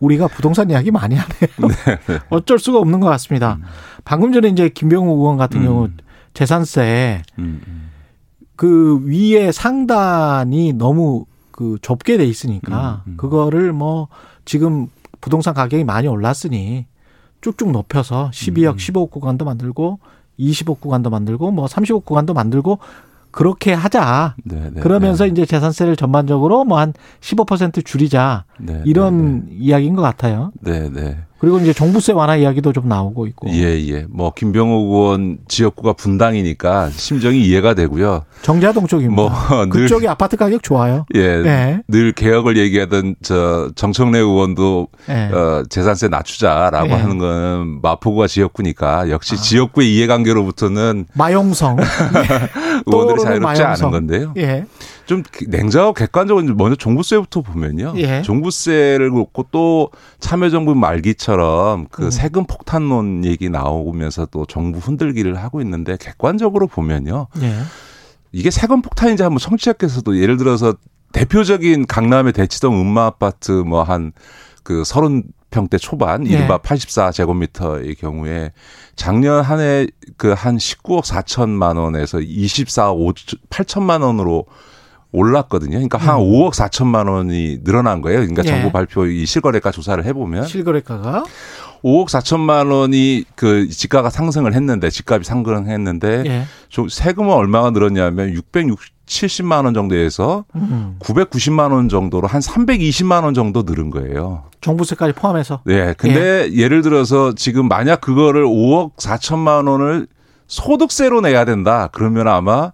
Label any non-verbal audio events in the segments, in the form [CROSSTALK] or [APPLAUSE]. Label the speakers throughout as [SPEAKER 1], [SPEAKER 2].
[SPEAKER 1] 우리가 부동산 이야기 많이 하네요. [LAUGHS] 네, 네. 어쩔 수가 없는 것 같습니다. 음. 방금 전에 이제 김병우 의원 같은 음. 경우 재산세 음, 음. 그 위에 상단이 너무 그 좁게 돼 있으니까 음, 음. 그거를 뭐 지금 부동산 가격이 많이 올랐으니 쭉쭉 높여서 12억, 15억 구간도 만들고 20억 구간도 만들고 뭐 30억 구간도 만들고 그렇게 하자. 네네, 네, 그러면서 네. 이제 재산세를 전반적으로 뭐 한 15% 줄이자. 네, 이런 네, 네, 이야기인 것 같아요.
[SPEAKER 2] 네, 네.
[SPEAKER 1] 그리고 이제 종부세 완화 이야기도 좀 나오고 있고.
[SPEAKER 2] 예, 예. 뭐 김병호 의원 지역구가 분당이니까 심정이 이해가 되고요.
[SPEAKER 1] 정자동 쪽이 뭐 [LAUGHS] 그쪽이 아파트 가격 좋아요.
[SPEAKER 2] 예. 네. 늘 개혁을 얘기하던 저 정청래 의원도 네. 어, 재산세 낮추자라고 네. 하는 건 마포구가 지역구니까 역시 아. 지역구의 이해관계로부터는
[SPEAKER 1] 마용성 [LAUGHS]
[SPEAKER 2] 의원들이 자유롭지 마용성. 않은 건데요. 예. 좀 냉정하고 객관적으로 먼저 종부세부터 보면요. 예. 종부세를 놓고 또 참여정부 말기처럼 그 음. 세금 폭탄론 얘기 나오면서 또 정부 흔들기를 하고 있는데 객관적으로 보면요. 예. 이게 세금 폭탄인지 한번 청취자께서도 예를 들어서 대표적인 강남의 대치동 음마 아파트 뭐 한 그 서른 평대 초반 이른바 예. 84제곱미터의 경우에 작년 한 해 그 한 19억 4천만 원에서 24억 5, 8천만 원으로 올랐거든요. 그러니까 한 음. 5억 4천만 원이 늘어난 거예요. 그러니까 예. 정부 발표 이 실거래가 조사를 해보면
[SPEAKER 1] 실거래가가
[SPEAKER 2] 5억 4천만 원이 그 지가가 상승을 했는데 집값이 상승했는데 예. 세금은 얼마가 늘었냐면 670만 원 정도에서 음. 990만 원 정도로 한 320만 원 정도 늘은 거예요.
[SPEAKER 1] 종부세까지 포함해서.
[SPEAKER 2] 네. 근데 예. 예를 들어서 지금 만약 그거를 5억 4천만 원을 소득세로 내야 된다. 그러면 아마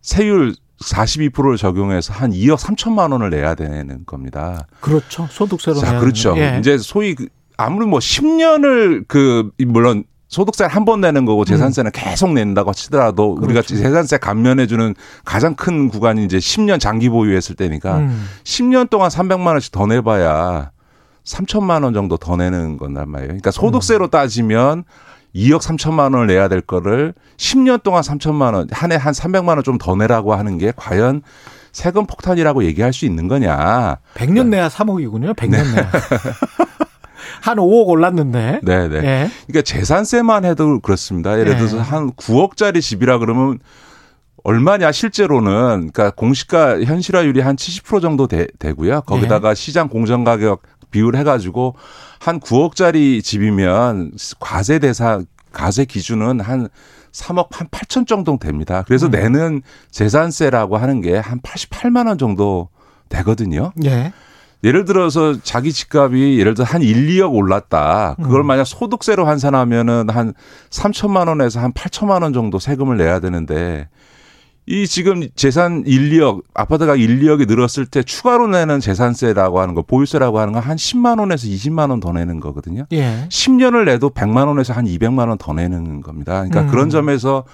[SPEAKER 2] 세율 42%를 적용해서 한 2억 3천만 원을 내야 되는 겁니다.
[SPEAKER 1] 그렇죠. 소득세로 자,
[SPEAKER 2] 그렇죠. 예. 이제 소위 그 아무리 뭐 10년을 그 물론 소득세를 한 번 내는 거고 재산세는 음. 계속 낸다고 치더라도 그렇죠. 우리가 재산세 감면해 주는 가장 큰 구간이 이제 10년 장기 보유했을 때니까 음. 10년 동안 300만 원씩 더 내봐야 3천만 원 정도 더 내는 건단 말이에요. 그러니까 소득세로 음. 따지면 2억 3천만 원을 내야 될 거를 10년 동안 3천만 원, 한 해 한 300만 원 좀 더 내라고 하는 게 과연 세금 폭탄이라고 얘기할 수 있는 거냐.
[SPEAKER 1] 100년 내야 3억이군요. 100년 네. 내야. [LAUGHS] 한 5억 올랐는데.
[SPEAKER 2] 네네. 네. 네. 그러니까 재산세만 해도 그렇습니다. 예를 들어서 네. 한 9억짜리 집이라 그러면 얼마냐 실제로는 그러니까 공시가 현실화율이 한 70% 정도 되, 고요 거기다가 네. 시장 공정 가격 비율 해가지고 한 9억짜리 집이면 과세 대상 과세 기준은 한 3억 한 8천 정도 됩니다. 그래서 음. 내는 재산세라고 하는 게 한 88만 원 정도 되거든요. 예. 예를 들어서 자기 집값이 예를 들어 한 1, 2억 올랐다. 그걸 음. 만약 소득세로 환산하면은 한 3천만 원에서 한 8천만 원 정도 세금을 내야 되는데 이 지금 재산 1, 2억 아파트가 1, 2억이 늘었을 때 추가로 내는 재산세라고 하는 거 보유세라고 하는 건 한 10만 원에서 20만 원 더 내는 거거든요. 예. 10년을 내도 100만 원에서 한 200만 원 더 내는 겁니다. 그러니까 음. 그런 점에서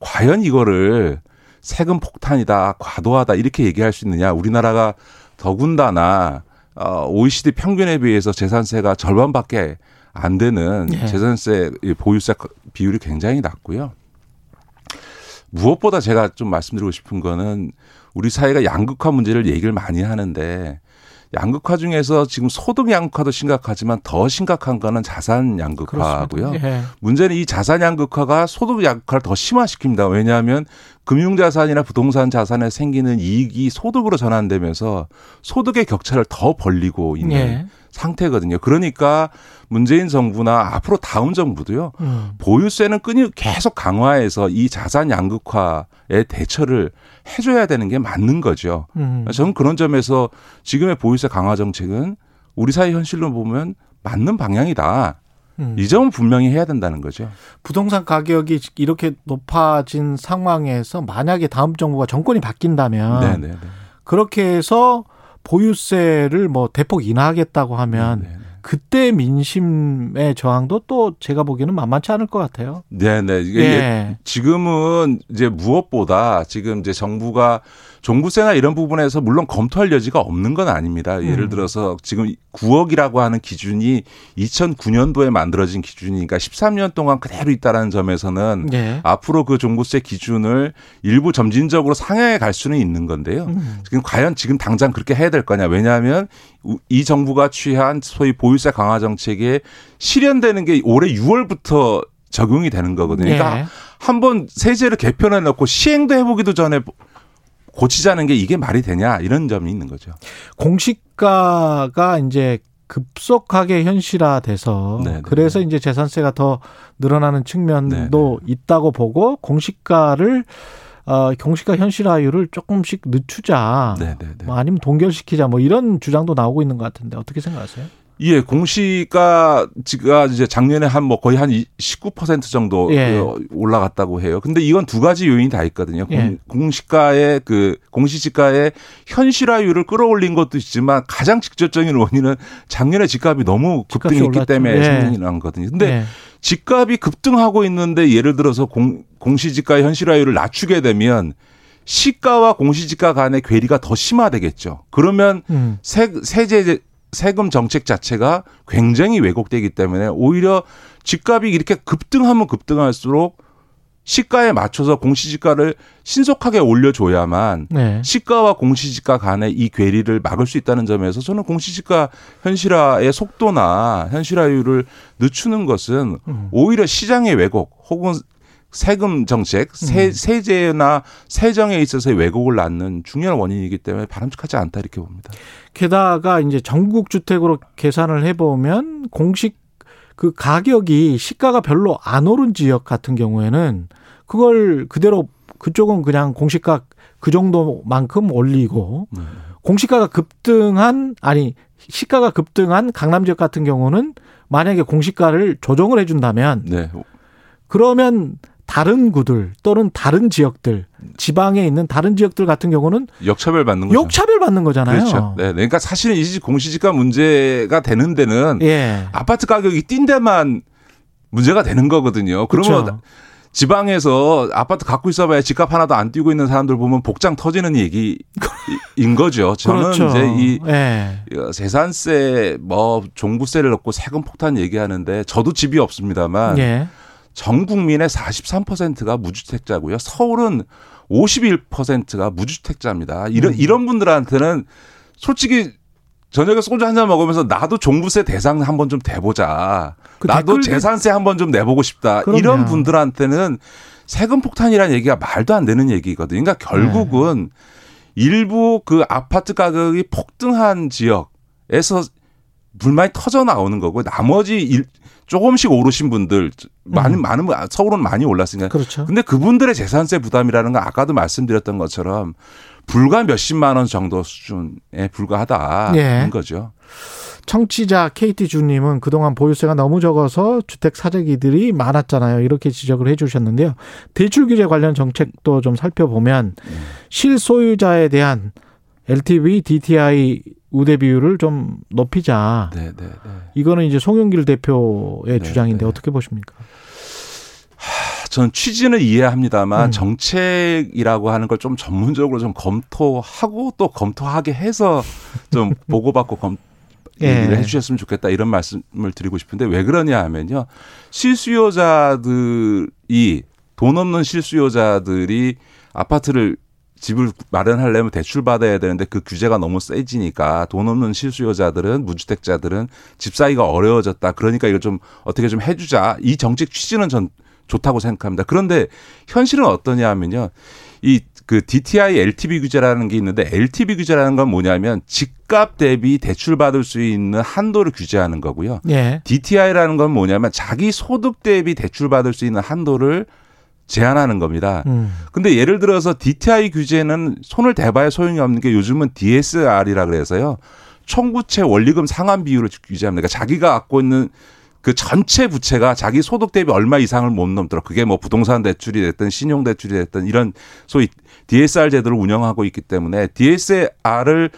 [SPEAKER 2] 과연 이거를 세금 폭탄이다, 과도하다 이렇게 얘기할 수 있느냐? 우리나라가 더군다나 어 OECD 평균에 비해서 재산세가 절반밖에 안 되는 예. 재산세 보유세 비율이 굉장히 낮고요. 무엇보다 제가 좀 말씀드리고 싶은 거는 우리 사회가 양극화 문제를 얘기를 많이 하는데 양극화 중에서 지금 소득 양극화도 심각하지만 더 심각한 거는 자산 양극화고요. 예. 문제는 이 자산 양극화가 소득 양극화를 더 심화시킵니다. 왜냐하면 금융자산이나 부동산 자산에 생기는 이익이 소득으로 전환되면서 소득의 격차를 더 벌리고 있는 예. 상태거든요. 그러니까 문재인 정부나 앞으로 다음 정부도요. 음. 보유세는 끊임 계속 강화해서 이 자산 양극화에 대처를 해줘야 되는 게 맞는 거죠. 음. 저는 그런 점에서 지금의 보유세 강화 정책은 우리 사회 현실로 보면 맞는 방향이다. 음. 이 점은 분명히 해야 된다는 거죠.
[SPEAKER 1] 부동산 가격이 이렇게 높아진 상황에서 만약에 다음 정부가 정권이 바뀐다면 네네네. 그렇게 해서 보유세를 뭐 대폭 인하하겠다고 하면 네네. 그때 민심의 저항도 또 제가 보기에는 만만치 않을 것 같아요.
[SPEAKER 2] 네네. 이게 예. 지금은 이제 무엇보다 지금 이제 정부가 종부세나 이런 부분에서 물론 검토할 여지가 없는 건 아닙니다. 예를 음. 들어서 지금 9억이라고 하는 기준이 2009년도에 만들어진 기준이니까 13년 동안 그대로 있다라는 점에서는 네. 앞으로 그 종부세 기준을 일부 점진적으로 상향해 갈 수는 있는 건데요. 음. 지금 과연 지금 당장 그렇게 해야 될 거냐? 왜냐하면 이 정부가 취한 소위 보유세 강화 정책에 실현되는 게 올해 6월부터 적용이 되는 거거든요. 그러니까 네. 한번 세제를 개편해 놓고 시행도 해보기도 전에 고치자는 게 이게 말이 되냐 이런 점이 있는 거죠.
[SPEAKER 1] 공시가가 이제 급속하게 현실화돼서 네네. 네, 그래서 네. 이제 재산세가 더 늘어나는 측면도 네네. 네. 있다고 보고 공시가를 어, 공시가 현실화율을 조금씩 늦추자, 뭐 아니면 동결시키자, 뭐 이런 주장도 나오고 있는 것 같은데 어떻게 생각하세요?
[SPEAKER 2] 예, 공시가 지가 이제 작년에 한 뭐 거의 한 19% 정도 예. 올라갔다고 해요. 근데 이건 두 가지 요인이 다 있거든요. 예. 공 시가의 그 공시지가의 현실화율을 끌어올린 것도 있지만 가장 직접적인 원인은 작년에 집값이 너무 급등했기 때문에 예. 생긴 난 거거든요. 근데 예. 집값이 급등하고 있는데 예를 들어서 공, 공시지가 현실화율을 낮추게 되면 시가와 공시지가 간의 괴리가 더 심화되겠죠. 그러면 음. 세, 세제 세금 정책 자체가 굉장히 왜곡되기 때문에 오히려 집값이 이렇게 급등하면 급등할수록 시가에 맞춰서 공시지가를 신속하게 올려줘야만 네. 시가와 공시지가 간의 이 괴리를 막을 수 있다는 점에서 저는 공시지가 현실화의 속도나 현실화율을 늦추는 것은 음. 오히려 시장의 왜곡 혹은 세금 정책, 세, 음. 세제나 세정에 있어서의 왜곡을 낳는 중요한 원인이기 때문에 바람직하지 않다 이렇게 봅니다.
[SPEAKER 1] 게다가 이제 전국 주택으로 계산을 해보면 공식 그 가격이 시가가 별로 안 오른 지역 같은 경우에는 그걸 그대로 그쪽은 그냥 공시가 그 정도만큼 올리고 네. 공시가가 급등한 아니 시가가 급등한 강남 지역 같은 경우는 만약에 공시가를 조정을 해준다면 네. 그러면 다른 구들 또는 다른 지역들 지방에 있는 다른 지역들 같은 경우는
[SPEAKER 2] 역차별 받는 거죠.
[SPEAKER 1] 역차별 받는 거잖아요.
[SPEAKER 2] 그렇죠. 네, 네. 그러니까 사실은 이 공시지가 문제가 되는 데는 예. 아파트 가격이 뛴 데만 문제가 되는 거거든요. 그러면 그렇죠. 지방에서 아파트 갖고 있어봐야 집값 하나도 안 뛰고 있는 사람들 보면 복장 터지는 얘기인 거죠. 저는 [LAUGHS] 그렇죠. 이제 이 예. 재산세 뭐 종부세를 넣고 세금 폭탄 얘기하는데 저도 집이 없습니다만 예. 전 국민의 43%가 무주택자고요. 서울은 51%가 무주택자입니다. 이런 음. 이런 분들한테는 솔직히 저녁에 소주 한 잔 먹으면서 나도 종부세 대상 한번 좀 대보자. 그 나도 재산세 한번 좀 내보고 싶다. 그럼요. 이런 분들한테는 세금 폭탄이라는 얘기가 말도 안 되는 얘기거든요. 그러니까 결국은 네. 일부 그 아파트 가격이 폭등한 지역에서 불만이 터져 나오는 거고 나머지 일, 조금씩 오르신 분들 많은 음. 많은 서울은 많이 올랐으니까. 그렇죠. 근데 그분들의 재산세 부담이라는 건 아까도 말씀드렸던 것처럼 불과 몇십만 원 정도 수준에 불과하다는 예. 거죠.
[SPEAKER 1] 청취자 KT 주님은 그동안 보유세가 너무 적어서 주택 사재기들이 많았잖아요. 이렇게 지적을 해 주셨는데요. 대출 규제 관련 정책도 좀 살펴보면 음. 실소유자에 대한 LTV, DTI 우대 비율을 좀 높이자. 네, 네, 네. 이거는 이제 송영길 대표의 네, 주장인데 네. 어떻게 보십니까?
[SPEAKER 2] 하, 저는 취지는 이해합니다만 음. 정책이라고 하는 걸 좀 전문적으로 좀 검토하고 또 검토하게 해서 좀 [LAUGHS] 보고받고 검 예. 얘기를 해주셨으면 좋겠다 이런 말씀을 드리고 싶은데 왜 그러냐 하면요 실수요자들이 돈 없는 실수요자들이 아파트를 집을 마련하려면 대출 받아야 되는데 그 규제가 너무 세지니까 돈 없는 실수요자들은 무주택자들은 집 사기가 어려워졌다. 그러니까 이걸 좀 어떻게 좀 해주자. 이 정책 취지는 전 좋다고 생각합니다. 그런데 현실은 어떠냐 하면요. 이 그 DTI LTV 규제라는 게 있는데 LTV 규제라는 건 뭐냐면 집값 대비 대출 받을 수 있는 한도를 규제하는 거고요. 예. DTI라는 건 뭐냐면 자기 소득 대비 대출 받을 수 있는 한도를 제한하는 겁니다. 음. 근데 예를 들어서 DTI 규제는 손을 대봐야 소용이 없는 게 요즘은 DSR이라 그래서요. 총부채 원리금 상환 비율을 규제합니다. 그러니까 자기가 갖고 있는 그 전체 부채가 자기 소득 대비 얼마 이상을 못 넘도록 그게 뭐 부동산 대출이 됐든 신용 대출이 됐든 이런 소위 DSR 제도를 운영하고 있기 때문에 DSR을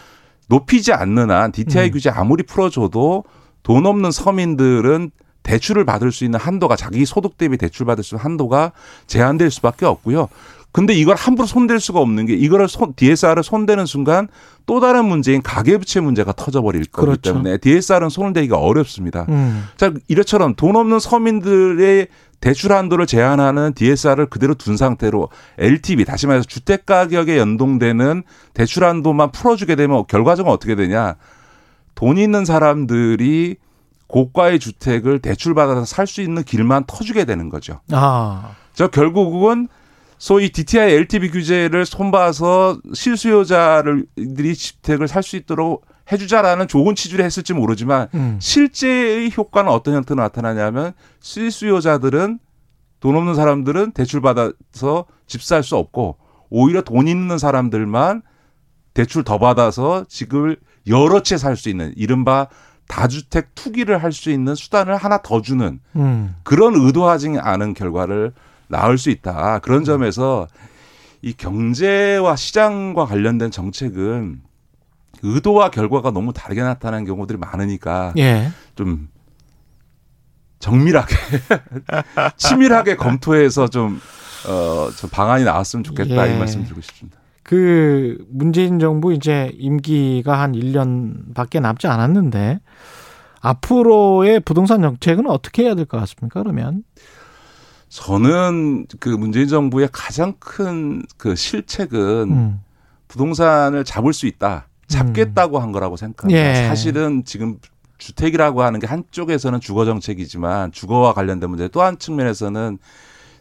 [SPEAKER 2] 높이지 않는 한 DTI 음. 규제 아무리 풀어줘도 돈 없는 서민들은 대출을 받을 수 있는 한도가 자기 소득 대비 대출 받을 수 있는 한도가 제한될 수밖에 없고요. 근데 이걸 함부로 손댈 수가 없는 게 이거를 손, DSR을 손대는 순간 또 다른 문제인 가계부채 문제가 터져버릴 거기 그렇죠. 때문에 DSR은 손을 대기가 어렵습니다. 음. 자 이래처럼 돈 없는 서민들의 대출 한도를 제한하는 DSR을 그대로 둔 상태로 LTV 다시 말해서 주택 가격에 연동되는 대출 한도만 풀어주게 되면 결과적으로 어떻게 되냐? 돈 있는 사람들이 고가의 주택을 대출 받아서 살 수 있는 길만 터주게 되는 거죠. 아. 저 결국은 소위 DTI LTV 규제를 손봐서 실수요자들이 주택을 살 수 있도록 해주자라는 좋은 취지를 했을지 모르지만 음. 실제의 효과는 어떤 형태로 나타나냐면 실수요자들은 돈 없는 사람들은 대출 받아서 집 살 수 없고 오히려 돈 있는 사람들만 대출 더 받아서 집을 여러 채 살 수 있는 이른바 다주택 투기를 할 수 있는 수단을 하나 더 주는 음. 그런 의도하지 않은 결과를 낳을 수 있다. 그런 점에서 이 경제와 시장과 관련된 정책은 의도와 결과가 너무 다르게 나타나는 경우들이 많으니까 예. 좀 정밀하게 [LAUGHS] 치밀하게 검토해서 좀 어, 저 방안이 나왔으면 좋겠다 예. 이 말씀 드리고 싶습니다.
[SPEAKER 1] 그 문재인 정부 이제 임기가 한 1년밖에 남지 않았는데 앞으로의 부동산 정책은 어떻게 해야 될 것 같습니까? 그러면
[SPEAKER 2] 저는 그 문재인 정부의 가장 큰 그 실책은 음. 부동산을 잡을 수 있다. 잡겠다고 음. 한 거라고 생각합니다. 예. 사실은 지금 주택이라고 하는 게 한쪽에서는 주거 정책이지만 주거와 관련된 문제 또 한 측면에서는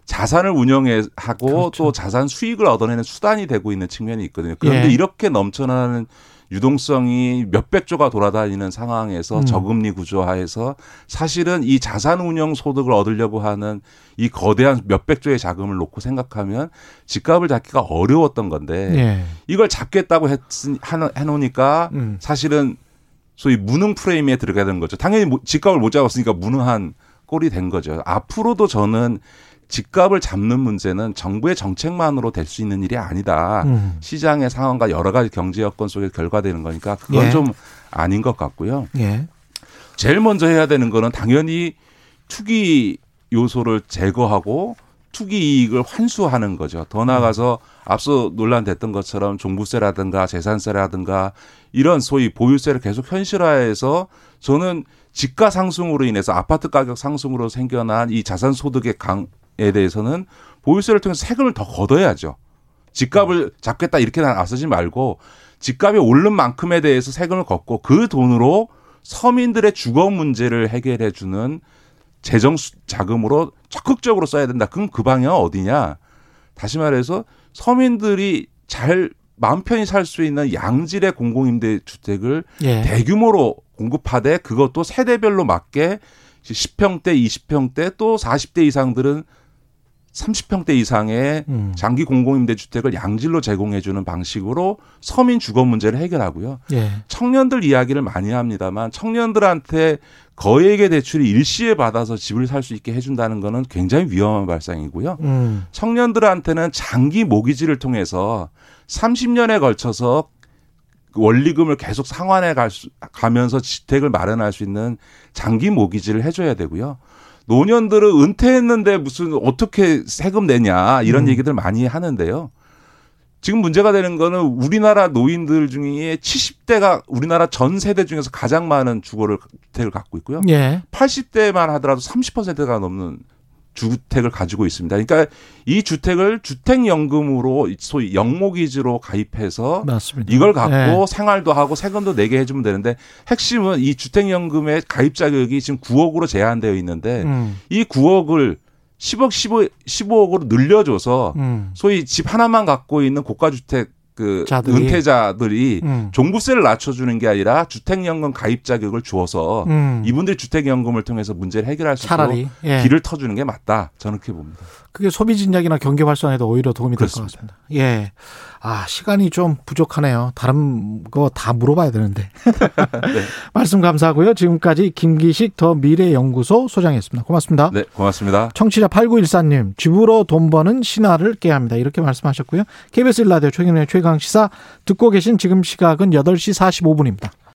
[SPEAKER 2] 자산을 운영하고 그렇죠. 또 자산 수익을 얻어내는 수단이 되고 있는 측면이 있거든요. 그런데 예. 이렇게 넘쳐나는 유동성이 몇백 조가 돌아다니는 상황에서 음. 저금리 구조 하에서 사실은 이 자산 운영 소득을 얻으려고 하는 이 거대한 몇백 조의 자금을 놓고 생각하면 집값을 잡기가 어려웠던 건데 예. 이걸 잡겠다고 했, 해놓으니까 음. 사실은 소위 무능 프레임에 들어가야 되는 거죠. 당연히 집값을 못 잡았으니까 무능한 꼴이 된 거죠. 앞으로도 저는 집값을 잡는 문제는 정부의 정책만으로 될 수 있는 일이 아니다. 음. 시장의 상황과 여러 가지 경제 여건 속에 결과되는 거니까 그건 예. 좀 아닌 것 같고요. 예. 제일 먼저 해야 되는 거는 당연히 투기 요소를 제거하고 투기 이익을 환수하는 거죠. 더 나아가서 앞서 논란됐던 것처럼 종부세라든가 재산세라든가 이런 소위 보유세를 계속 현실화해서 저는 집가 상승으로 인해서 아파트 가격 상승으로 생겨난 이 자산 소득의 강 에 대해서는 보유세를 통해서 세금을 더 걷어야죠. 집값을 잡겠다 이렇게 나서지 말고 집값이 오른 만큼에 대해서 세금을 걷고 그 돈으로 서민들의 주거 문제를 해결해 주는 재정 자금으로 적극적으로 써야 된다. 그럼 그 방향은 어디냐? 다시 말해서 서민들이 잘 마음 편히 살 수 있는 양질의 공공임대 주택을 예. 대규모로 공급하되 그것도 세대별로 맞게 10평대, 20평대 또 40대 이상들은 30평대 이상의 음. 장기 공공임대 주택을 양질로 제공해 주는 방식으로 서민 주거 문제를 해결하고요. 예. 청년들 이야기를 많이 합니다만 청년들한테 거액의 대출이 일시에 받아서 집을 살 수 있게 해준다는 거는 굉장히 위험한 발상이고요. 음. 청년들한테는 장기 모기지를 통해서 30년에 걸쳐서 원리금을 계속 상환해 갈 수, 가면서 주택을 마련할 수 있는 장기 모기지를 해줘야 되고요. 노년들은 은퇴했는데 무슨 어떻게 세금 내냐 이런 음. 얘기들 많이 하는데요. 지금 문제가 되는 거는 우리나라 노인들 중에 70대가 우리나라 전 세대 중에서 가장 많은 주거를 주택을 갖고 있고요. 예. 80대만 하더라도 30%가 넘는 주택을 가지고 있습니다. 그러니까 이 주택을 주택연금으로 소위 영목이지로 가입해서 맞습니다. 이걸 갖고 네. 생활도 하고 세금도 내게 해주면 되는데 핵심은 이 주택연금의 가입 자격이 지금 9억으로 제한되어 있는데 음. 이 9억을 10억, 15, 15억으로 늘려줘서 음. 소위 집 하나만 갖고 있는 고가주택 그 자들이. 은퇴자들이 음. 종부세를 낮춰주는 게 아니라 주택연금 가입 자격을 주어서 음. 이분들 주택연금을 통해서 문제를 해결할 수 있도록 예. 길을 터주는 게 맞다. 저는 그렇게 봅니다.
[SPEAKER 1] 그게 소비 진작이나 경제 활성에도 오히려 도움이 될 것 같습니다. 예. 아, 시간이 좀 부족하네요. 다른 거 다 물어봐야 되는데. [LAUGHS] 네. [LAUGHS] 말씀 감사하고요. 지금까지 김기식 더 미래연구소 소장이었습니다. 고맙습니다.
[SPEAKER 2] 네, 고맙습니다.
[SPEAKER 1] 청취자 8914님, 집으로 돈 버는 신화를 깨야 합니다. 이렇게 말씀하셨고요. KBS 라디오 최경련의 최강 시사 듣고 계신 지금 시각은 8시 45분입니다.